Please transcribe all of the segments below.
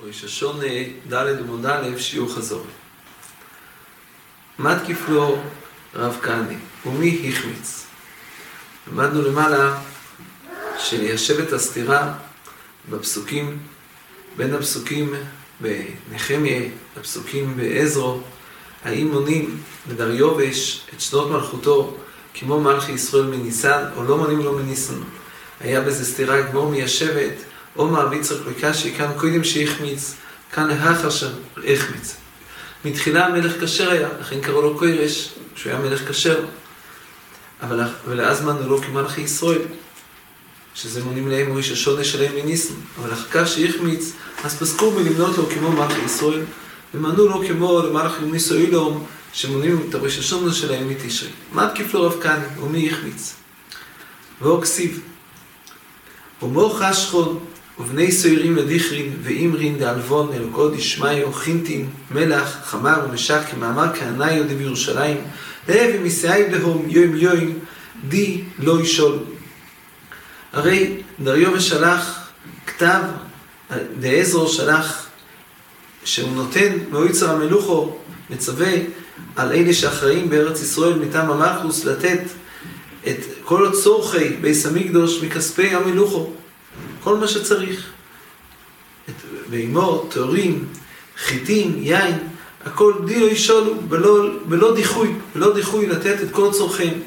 ראש השונה ד' עמוד א', שיעור חזור. מה תקיף לו רב כהני, ומי החמיץ? למדנו למעלה שליישב הסתירה בפסוקים, בין הפסוקים בנחמיה לפסוקים בעזרו, האם מונים לדריובש את שנות מלכותו כמו מלכי ישראל מניסן, או לא מונים לו מניסן. היה בזה סתירה גמור מיישבת, או מעביד צריך בקשי, כאן קודם שהחמיץ, כאן לאחר שהחמיץ. מתחילה המלך כשר היה, לכן קראו לו קוירש, שהוא היה מלך כשר. אבל ולאז מנו לו כמלכי ישראל, שזה מונים להם הוא איש השונה שלהם מניסן. אבל אחר כך שהחמיץ, אז פסקו מלמנות לו כמו מלכי ישראל, ומנו לו כמו למלכי ניסו אילום, שמונים את הראש השונה שלהם מתשרי. מה תקיף לו רב כהנא, ומי החמיץ? ואור כסיב. ומו חשכון, ובני סוירים לדיכרין, ואימרין דאלבון, אלוקות ישמעיו, חינטין, מלח, חמר ומשק, כמאמר כהנאי יהודי בירושלים, להבי מסיעי בהום יום יום, די לא ישול. הרי דריו שלח כתב, דעזרו שלח, שהוא נותן מאויצר המלוכו, מצווה על אלה שאחראים בארץ ישראל מטעם המלכוס לתת את כל הצורכי ביס המקדוש מכספי המלוכו, כל מה שצריך. את בהמות, תורים, חיטים, יין, הכל די לא ישולו, בלא, בלא דיחוי, בלא דיחוי לתת את כל צורכיהם.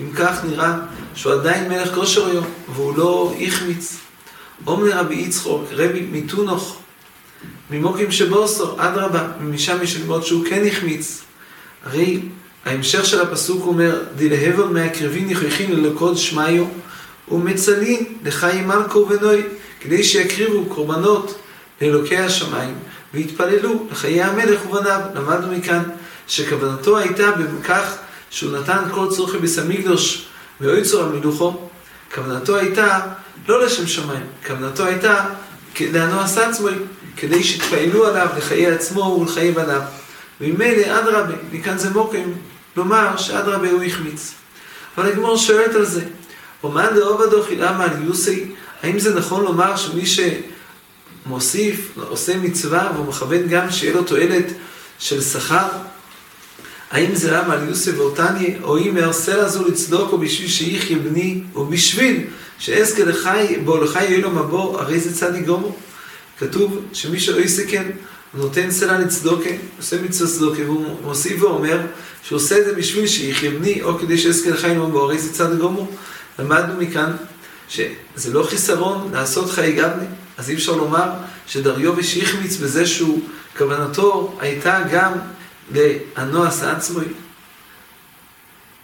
אם כך נראה שהוא עדיין מלך כושר היום, והוא לא החמיץ. אומר רבי יצחוק, רבי מתונוך, ממוקים שבוסו, אדרבה, משם יש ללמוד שהוא כן החמיץ. הרי ההמשך של הפסוק אומר, דלהבל מהקרבין יכריחין ללקוד שמעיו, ומצלין לחיים מלכו ונוי, כדי שיקריבו קורבנות לאלוקי השמיים, והתפללו לחיי המלך ובניו. למדנו מכאן שכוונתו הייתה בכך שהוא נתן כל צורכי ביס המקדוש ואויצור המלוכו, כוונתו הייתה לא לשם שמיים, כוונתו הייתה לענו עשה עצמי, כדי שיתפעלו עליו לחיי עצמו ולחיי בניו. וממילא אדרבה, מכאן זה מוקם לומר שאדרבה הוא החמיץ. אבל הגמור שואלת על זה, אומן דעובדו חילמה על יוסי, האם זה נכון לומר שמי שמוסיף, עושה מצווה והוא מכוון גם שיהיה לו תועלת של שכר? האם זה רם על יוסף ואותניה, או אם ארסל הזו לצדוקו בשביל שיחיה בני, או בשביל שאזכה לחי, בו לחי יהיה לו מבוא, הרי זה צדיק גומו. כתוב שמי שלא יסכן, נותן סלע לצדוקה, עושה מצווה צדוקה, והוא מוסיף ואומר שהוא עושה את זה בשביל שיחיה בני, או כדי שאזכה לחי לו מבוא, הרי זה צדיק גומו. למדנו מכאן שזה לא חיסרון לעשות חיי גבני, אז אי אפשר לומר שדריובש החמיץ בזה שהוא, כוונתו הייתה גם לענועס עצמוי.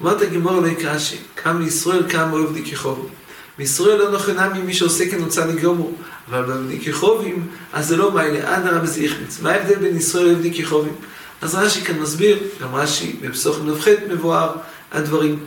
אומרת הגמור לא יקרשי, קם לישראל קם אוהב דיקחוב. מישראל לא נכונה ממי שעושה כן רוצה לגמור, אבל בדיקחובים, אז זה לא מיילה, אדרבה זה יחמיץ. מה ההבדל בין ישראל לאוהב דיקחובים? אז רש"י כאן מסביר, גם רש"י בפסוק נ"ח מבואר הדברים.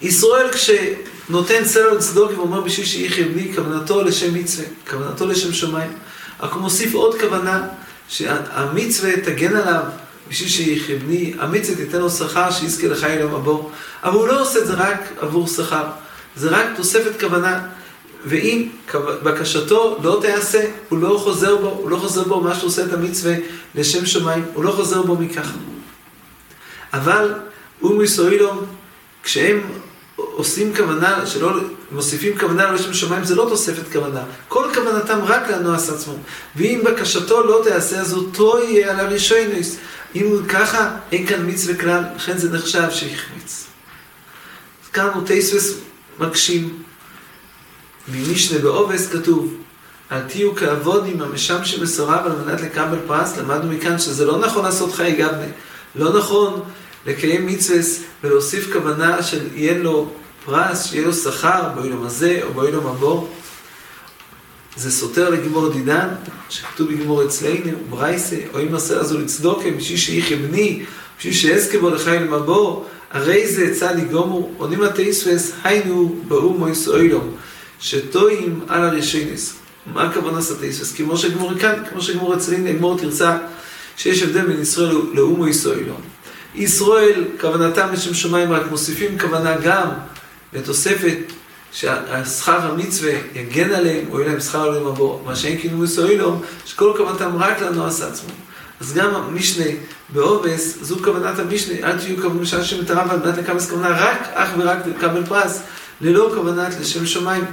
ישראל כשנותן סלע לצדוק ואומר בשביל שיחיה בני, כוונתו לשם מצווה, כוונתו לשם שמיים. רק הוא מוסיף עוד כוונה, שהמצווה תגן עליו בשביל שיחיה בני, המצווה תיתן לו שכר שיזכה לחי אליו מבוא. אבל הוא לא עושה את זה רק עבור שכר, זה רק תוספת כוונה. ואם בקשתו לא תיעשה, הוא לא חוזר בו, הוא לא חוזר בו מה שעושה את המצווה לשם שמיים, הוא לא חוזר בו מכך. אבל אום ישראלום, כשהם עושים כוונה, שלא מוסיפים כוונה לשם שמיים, זה לא תוספת כוונה. כל כוונתם רק לנועס עצמו. ואם בקשתו לא תיעשה, אז אותו יהיה על הראשונוס. אם הוא ככה, אין כאן מצווה כלל, לכן זה נחשב שהחמיץ. כאן הוא טייסווס מקשים. ממשנה בעובס כתוב, אל תהיו כעבודים המשם שמסורב על מנת לקבל פרס, למדנו מכאן שזה לא נכון לעשות חיי גבנה. לא נכון לקיים מצווה ולהוסיף כוונה של יהיה לו פרס, שיהיה לו שכר באוילום הזה או באוילום הבא. זה סותר לגמור דידן, שכתוב בגמור אצלנו, ברייסה, או אם עשה הזו לצדוקה, בשביל שיחיה בני, בשביל שאזכה בו לחיים למבוא, הרי זה צדי גומו, עונים התייספס, היינו באומו יסאוילום, שטועים על הרישיינס. מה הכוונה לעשות תייספס? כמו שגמור כאן, כמו שגמור אצלנו, גמור תרצה, שיש הבדל בין ישראל לאומו יסאוילום. ישראל, כוונתם לשם שמיים, רק מוסיפים כוונה גם לתוספת שהשכר המצווה יגן עליהם, או יהיה להם שכר עליהם עבור, מה שאין כאילו מסוילום, שכל כוונתם רק לנועס עצמו. אז גם המשנה בעובס, זו כוונת המשנה, אל תהיו משל שם את הרמב"ם, בנת לקבס כוונה רק, אך ורק לקבל פרס, ללא כוונת לשם שמיים.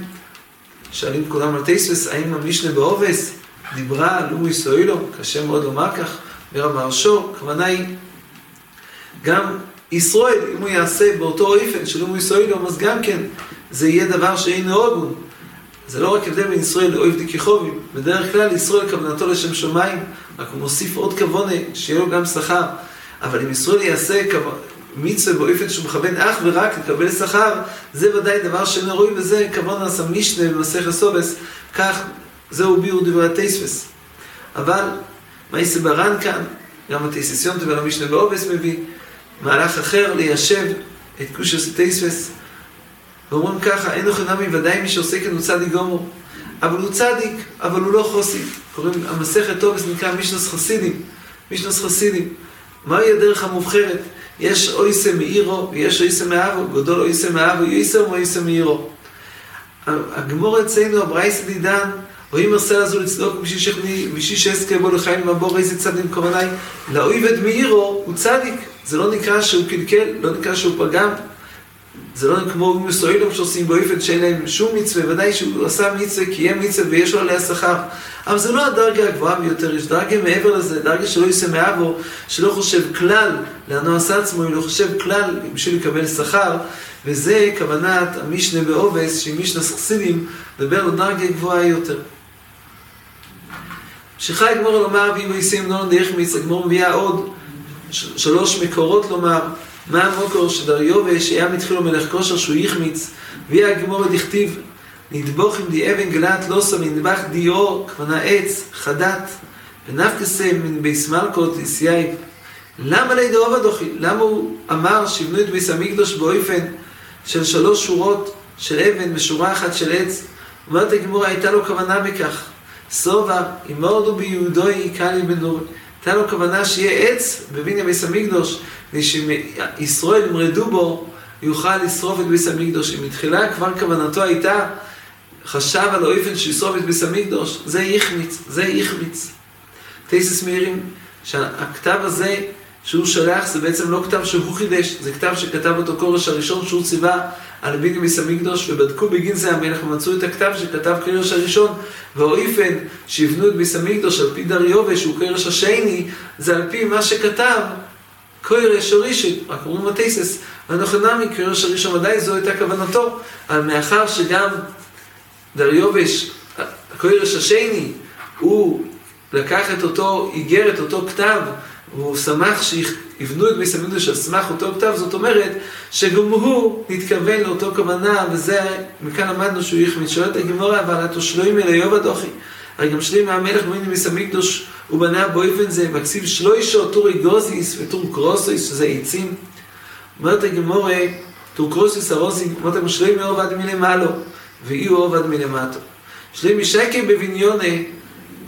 שואלים כולם על טייסוס, האם המשנה בעובס דיברה על לומי סוילו? קשה מאוד לומר כך, אומר המהרשו, הכוונה היא, גם ישראל, אם הוא יעשה באותו אופן של לומי סוילו, אז גם כן, זה יהיה דבר שאין הוגון. זה לא רק הבדל בין ישראל לאויב דקיחובים, בדרך כלל ישראל כוונתו לשם שמיים, רק הוא מוסיף עוד כוונה, שיהיה לו גם שכר. אבל אם ישראל יעשה מצווה באופן שהוא מכוון אך ורק לקבל שכר, זה ודאי דבר שאינו רואים בזה כוונה עשה משנה במסכת סובס, כך זהו ביאור דברי הטייספס. אבל, מה יעשה ברן כאן, גם הטייססיון דבר המשנה באובס מביא, מהלך אחר ליישב את קושס הטייספס. ואומרים ככה, אין אוכל נמי ודאי מי שעושה כן הוא צדיק גמור. אבל הוא צדיק, אבל הוא לא חוסיד. קוראים, המסכת טוב, זה נקרא מישנוס חסידים. מישנוס חסידים. מהי הדרך המובחרת? יש אויסה מאירו ויש אויסה מאבו, גדול אויסה מאבו, יויסה ואויסה מאירו. הגמור אצלנו, הברייסה דידן, רואים מרסל הזו לצדוק בשביל שאסקה בו לחיים מבוא איזה צדיק כוונאי, לאויבד מאירו הוא צדיק, זה לא נקרא שהוא קלקל, לא נקרא שהוא פגם, זה לא כמו מסוילים שעושים באופן שאין להם שום מצווה, ודאי שהוא עשה מצווה יהיה מצווה ויש לו עליה שכר. אבל זה לא הדרגה הגבוהה ביותר, יש דרגה מעבר לזה, דרגה שלא יישא מאבו, שלא חושב כלל לאנוס עצמו, הוא לא חושב כלל בשביל לקבל שכר, וזה כוונת המשנה בעובס, שהיא משנה סכסידים, לדבר על דרגה גבוהה יותר. שחי גמור לומר, ואם הוא יישם נון דרך מיץ, הגמור מביאה עוד שלוש מקורות לומר, מה המוקר שדריובש היה מתחילו מלך כושר שהוא יחמיץ, ויהיה הגמור דכתיב, נדבוך עם די אבן גלת לא שם נדבך דיו, כמנה עץ, חדת, ונפקסם מן ביס מלכות יסייב. למה לידי עובד אוכי? למה הוא אמר שיבנו את ביס המקדוש באופן של שלוש שורות של אבן ושורה אחת של עץ? אומרת הגמור, הייתה לו כוונה בכך. סובה, אם מורדו ביהודוי יקלי בנור. הייתה לו כוונה שיהיה עץ בבניין ביס המקדוש, ושישראל ימרדו בו, יוכל לשרוף את ביס המקדוש. אם מתחילה כבר כוונתו הייתה, חשב על האופן שישרוף את ביס המקדוש, זה יחמיץ, זה יחמיץ. טייסס מאירים שהכתב הזה שהוא שלח זה בעצם לא כתב שהוא חידש, זה כתב שכתב אותו כורש הראשון שהוא ציווה על ביני ביס המקדוש, ובדקו בגין זה המלך ומצאו את הכתב שכתב כורש הראשון, והאופן שיבנו את ביס המקדוש על פי דריובה שהוא כורש השני, זה על פי מה שכתב כורש הראשון, רק אומרים הטייסס, ונוחנמי כורש הראשון ודאי זו הייתה כוונתו, אבל מאחר שגם דריובש, הכורש השני, הוא לקח את אותו איגרת, אותו כתב, והוא שמח שיבנו את ביס המקדוש על סמך אותו כתב, זאת אומרת שגם הוא נתכוון לאותו כוונה, וזה, מכאן למדנו שהוא יחמיד. שואלת הגמורה, אבל התושלוים אלה יוב הדוחי. הרי גם שלי מהמלך במיני ביס המקדוש, הוא בנה באופן זה, מקציב שלוישו טורי גוזיס וטור קרוסויס, שזה עצים. אומרת הגמורה, טור קרוסויס הרוזים, אומרת הגמורה, שלוים יאוב עד מלמעלו, ואי הוא עובד מלמטו. שלוים משקי בבניוני,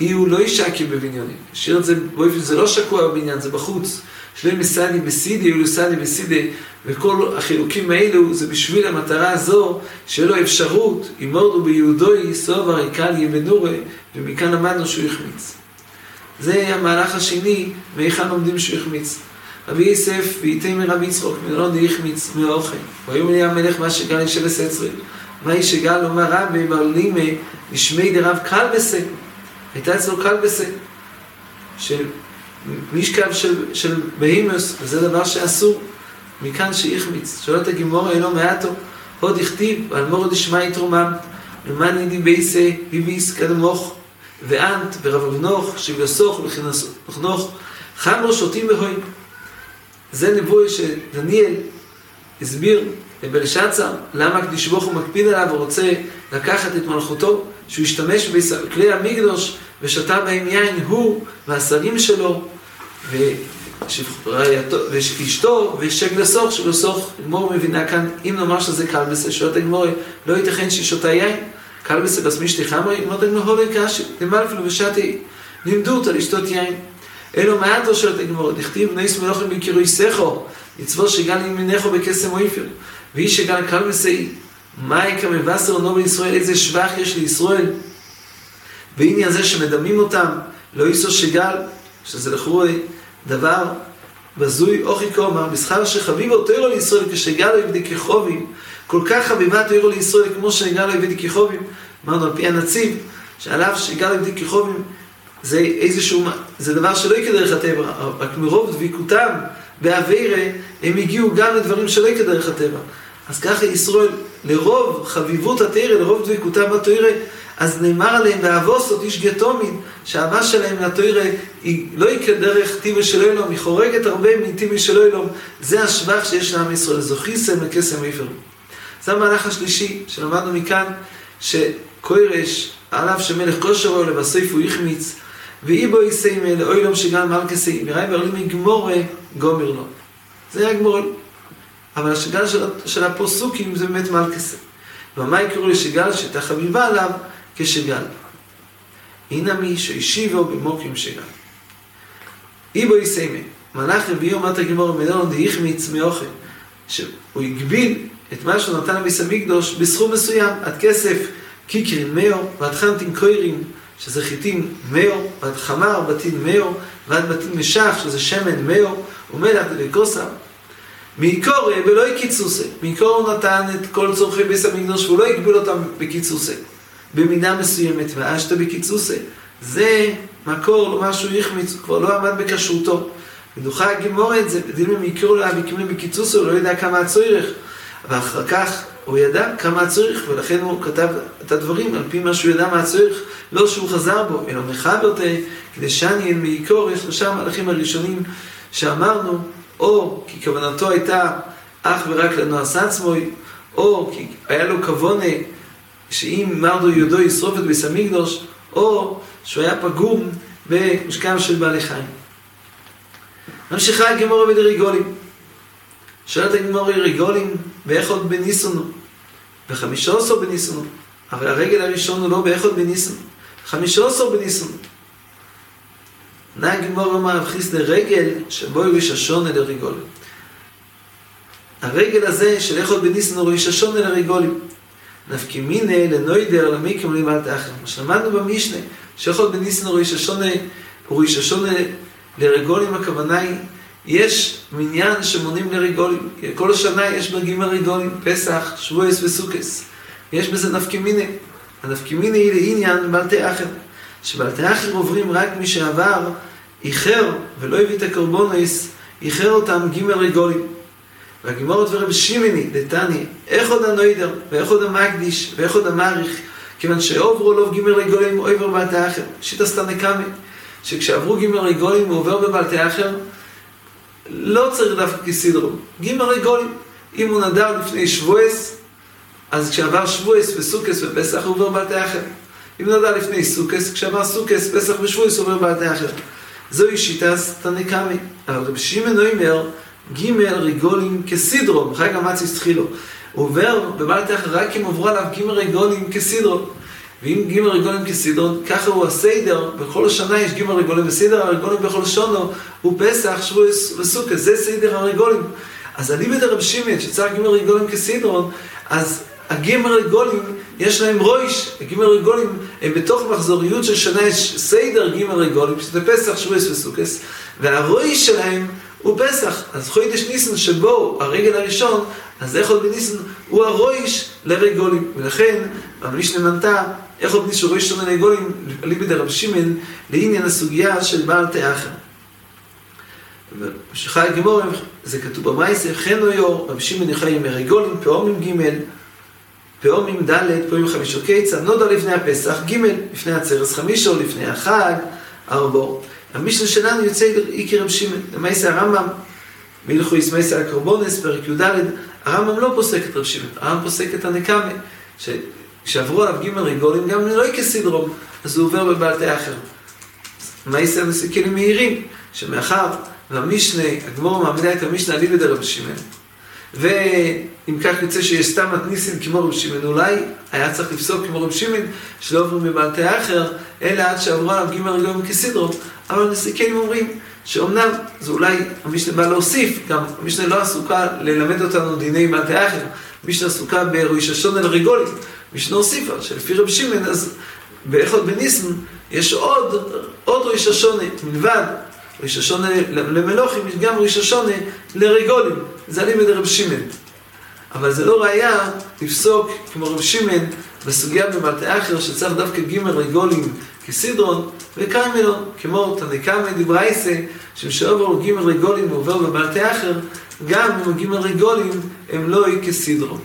אי הוא לא ישקי בבניוני. שיר את זה באופן, זה לא שקוע בבניין, זה בחוץ. שלוים מסעדי בסידי, אילו סעדי בסידי, וכל החילוקים האלו זה בשביל המטרה הזו, שיהיה לו אפשרות, אם מורדו ביהודוי, סובר, עיקל ימנורה, ומכאן למדנו שהוא החמיץ. זה המהלך השני, מהיכן לומדים שהוא החמיץ. רבי יוסף, וייתי מרבי יצחוק, מלון די החמיץ מאוכל. ויאמר לי המלך מה שגל ישבס אצריל. מה שגל אומר רבי ברלימה, נשמי דרב כלבסה. הייתה אצלו כלבסה. של משכב של, של בהימוס, וזה דבר שאסור. מכאן שהחמיץ. שואלת הגימור אינו מעטו, עוד הכתיב, על מורד ישמעי תרומם, למען ידי בייסה, ביביס קדמוך, ואנט, ורב אבנוך, שביוסוך, וכנוך, חמרו שותים בהוי. זה נבואי שדניאל הסביר לבלשצר, למה קדיש ברוך הוא מקפיד עליו ורוצה לקחת את מלכותו, שהוא ישתמש בכלי המקדוש ושתה בהם יין, הוא והשרים שלו, ואשתו, ושגלסוך, שגלסוך, גמור מבינה כאן, אם נאמר שזה קלבסה, שואלת הגמור, לא ייתכן שהיא שותה יין, קלבסה בסמישתי חמרי, אמרת הגמור, הולי קשי, למעלה אפילו ושתי, לימדו אותה לשתות יין. אלו מעט שואלת הגמור, דכתיב נויס מלוכים בקירוי סכו, מצוות שגל ימינךו בקסם אויפר, ואיש שגל קלבסה יקרא מבשר נו בישראל, איזה שבח יש לישראל. והנה זה שמדמים אותם, לא ייסו שגל, שזה לכאורה דבר בזוי אוכי קומר, מסחר שחביב אותו לישראל כשגל עבדי כחובים, כל כך חביבה תוירו לישראל כמו שגל עבדי כחובים, אמרנו על פי הנציב, שעליו שגל עבדי כחובים זה איזשהו, זה דבר שלא יקרה דרך הטבע, רק מרוב דביקותם באווירה, הם הגיעו גם לדברים שלא יקרה דרך הטבע. אז ככה ישראל, לרוב חביבות התרא, לרוב דביקותם בתרא, אז נאמר עליהם, ואבוסות איש גתומין, שהאהבה שלהם לתוירה היא לא יקרה דרך טיבי של אלום, היא חורגת הרבה מטיבי של אלום. זה השבח שיש לעם ישראל, זוכיסם לקסם איפר. זה המהלך השלישי שלמדנו מכאן, שקוירש, על אף שמלך כושר אוהל ובסוף הוא החמיץ, ואי בו יסיימה לאוילום שגם מלכסי, מראי ברלים יגמורה גומר לו. זה היה גמור. אבל השגל של, של הפוסוקים זה באמת מלכסי. ומה יקראו לשגל? שהייתה חביבה עליו כשגל. הנה מי שהשיבו במוקים שגל. איבו יסיימה, מלאך רביעי אומרת הגמור מלון דהיחמיץ מאוכל, שהוא הגביל את מה שהוא נתן לביס המקדוש בסכום מסוים, עד כסף קיקרין מאו, ועד חנטין קוירים, שזה חיטין מאו, ועד חמר בתין מאו, ועד בתין משח, שזה שמן מאו, ומלח דבקוסה. מעיקור ולא הקיצוסי. מעיקור הוא נתן את כל צורכי ביס המקדוש, והוא לא הגביל אותם בקיצוסי. במידה מסוימת, ואשתא בקיצוסי. זה מקור למה שהוא החמיץ, הוא כבר לא עמד בכשרותו. ודוחה הגימור את זה, בדילים מעיקור לה בקימי בקיצוסי, הוא לא יודע כמה הצורך. ואחר כך הוא ידע כמה הצורך, ולכן הוא כתב את הדברים על פי מה שהוא ידע מה הצורך, לא שהוא חזר בו, אלא מחבר תה, כדי שאני אין מעיקור, יש שלושה המהלכים הראשונים שאמרנו, או כי כוונתו הייתה אך ורק לנועס עצמוי, או כי היה לו כוונה שאם מרדו יודו ישרוף את ביס המקדוש, או שהוא היה פגום במשכם של בעלי חיים. ממשיכה הגמורה בדריגולים. שואלת הגמורה ריגולים, באיך עוד בניסונו? בחמישה עשר בניסונו. הרי הרגל הראשון הוא לא באיך עוד בניסונו. חמישה עשר בניסונו. נהג גמור אמר רב חיסדה רגל שבו הוא איש השונה לריגולים. הרגל הזה של בניסונו הוא איש השונה לריגולים. נפקי מיני לנוידר למי כמולים אל תאחר. מה שלמדנו במשנה, בניסונו הוא איש השונה, הוא איש השונה לרגולים, הכוונה היא יש מניין שמונים לריגולים. כל השנה יש בגים הריגולים, פסח, שבועס וסוכס. יש בזה נפקימיני. הנפקימיני היא לעניין בלתי אחר. שבלתי אחר עוברים רק מי שעבר איחר ולא הביא את הקורבונויס, איחר אותם גימל ריגולים. והגימורת ורב שימיני, דתני, איך עוד הנוידר, ואיך עוד המקדיש, ואיך עוד המעריך, כיוון שעוברו לוב גימל ריגולים עובר בלתי אחר. שיטה סתנקמי, שכשעברו גימל ריגולים הוא עובר בבלתי אחר, לא צריך דווקא כסדרו. גימל רגולים. אם הוא נדר לפני שבועס, אז כשעבר שבועס וסוכס ופסח הוא עובר בלתי אחר. אם נודע לפני סוכס, כשאמר סוכס, פסח ושבוי, סובר בעדי אחר. זוהי שיטס תניקמי. אבל רבי שמעון אומר, ג' ריגולים כסידרום, חג המציס תחילו. הוא עובר בבעלתי אחר רק אם עוברו עליו ג' ריגולים כסידרום. ואם ג' ריגולים כסידרון, ככה הוא הסדר, בכל השנה יש ג' ריגולים וסידר, הריגולים בכל שונו, הוא פסח, שבוי וסוכה, זה סדר הריגולים. אז אני בדרב שמיין, שצריך ג' ריגולים כסידרון, אז הג' ריגולים יש להם רויש, הגימל רגולים, הם בתוך מחזוריות של שנה סדר גימל רגולים, שזה פסח, שבועס וסוכס, והרויש שלהם הוא פסח. אז חוידש ניסן שבו הרגל הראשון, אז איך עוד בניסן הוא הרויש לרגולים. ולכן, המשנה מנתה, איך עוד ניסו רויש לרגולים, ליבי דרב שמעון, לעניין הסוגיה של בעל תאחר. ושחי הגמור, זה כתוב במייסר, חן אויו, רב שמעון יחי עם רגולים, פעומים ג' פעומים ד', פעומים חמישו קיצה, נודו לפני הפסח, ג' לפני הצרס חמישו, לפני החג, ארבו. המשנה שלנו יוצא איקי רב שמעון, למעשה הרמב"ם, מלכו יסמייסה הקרבונס, פרק י"ד, הרמב"ם לא פוסק את רב שמעון, הרמב"ם פוסק את הנקמה, שכשעברו עליו ג' רגולים, גם לא כסדרום, אז הוא עובר בבעלתי אחר. מעשה מסכלים מהירים, שמאחר והמשנה, הגמור מעמידה את המשנה ליבד רב שמעון. ואם כך יוצא שיש סתם מתניסים כמו רב שמעון, אולי היה צריך לפסוק כמו רב שמעון, שלא עוברים בבעלתי אחר, אלא עד שעברו עליו ג' רגולים כסדרום. אבל המסיקים אומרים שאומנם זה אולי המשנה בא להוסיף, גם המשנה לא עסוקה ללמד אותנו דיני בעלתי אחר, מישנה עסוקה ברויששון אל רגולים. משנה הוסיפה שלפי רב שמעון, אז באחד בניסן יש עוד, עוד רויששונה מלבד רויששונה למלוכים, יש גם רויששונה לרגולים. זה לימד רב שמעון. אבל זה לא ראייה לפסוק כמו רב שמעון בסוגיה במטה אחר שצריך דווקא ג' רגולים כסדרון וקיימלון, כמו תנקמא דברייסה, שמשעבר ג' רגולים ועובר במטה אחר, גם אם ג' רגולים הם לא כסדרון.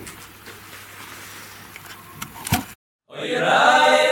אוי רע